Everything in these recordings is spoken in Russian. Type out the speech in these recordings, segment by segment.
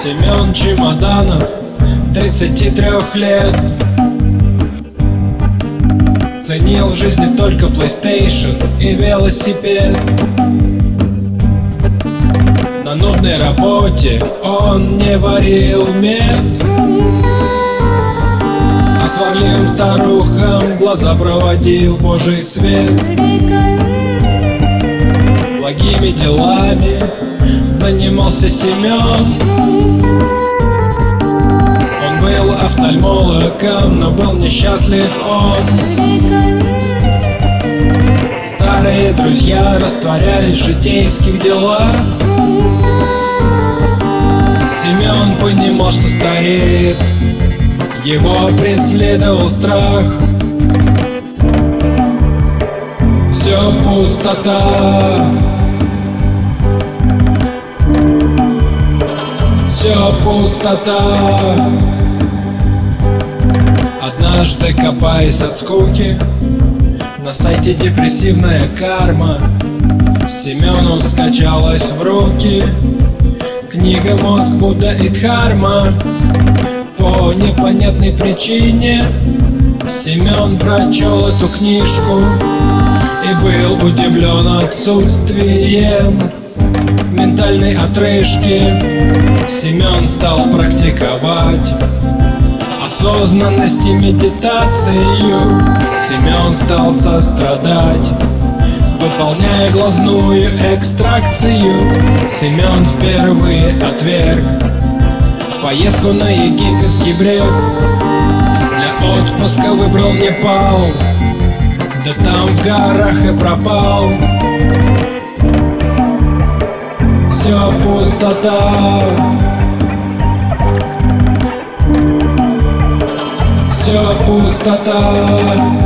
Семен Чемоданов, 33 лет. Ценил в жизни только PlayStation и велосипед. На нудной работе он не варил мед. А сварливым старухам глаза проводил божий свет. Благими делами занимался Семен. Он был офтальмологом, но был несчастлив он. Старые друзья растворялись в житейских делах. Семен понимал, что стареет. Его преследовал страх. Все пустота Все пустота. Однажды копаясь от скуки На сайте депрессивная карма. Семену скачалась в руки. Книга «Мозг, Будда и Дхарма» По непонятной причине Семен прочел эту книжку И был удивлен отсутствием ментальной отрыжки. Семен стал практиковать осознанность и медитацию. Семен стал сострадать Выполняя глазную экстракцию. Семен впервые отверг Поездку на египетский брег Для отпуска выбрал Непал Да там в горах и пропал Все пустота Все пустота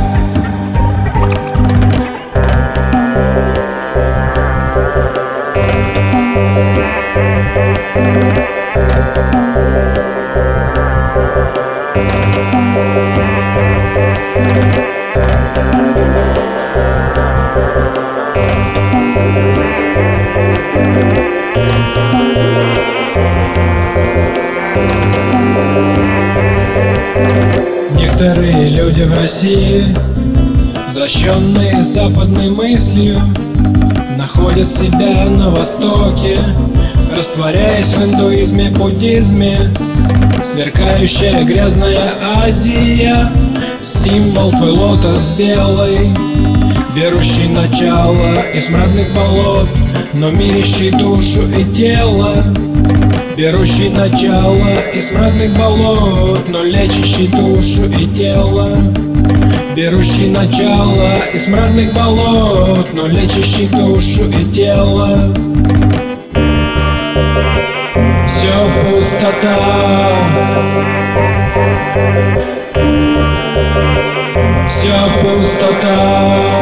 Некоторые люди в России, Защенные западной мыслью, Находят себя на Востоке, Растворяясь в индуизме, буддизме. Сверкающая грязная Азия, Символ твой лотос белый, Берущий начало из мрачных болот, Но мирящий душу и тело. Берущий начало из мрачных болот, но лечащий душу и тело. Берущий начало из мрачных болот, но лечащий душу и тело. Все пустота. Все пустота.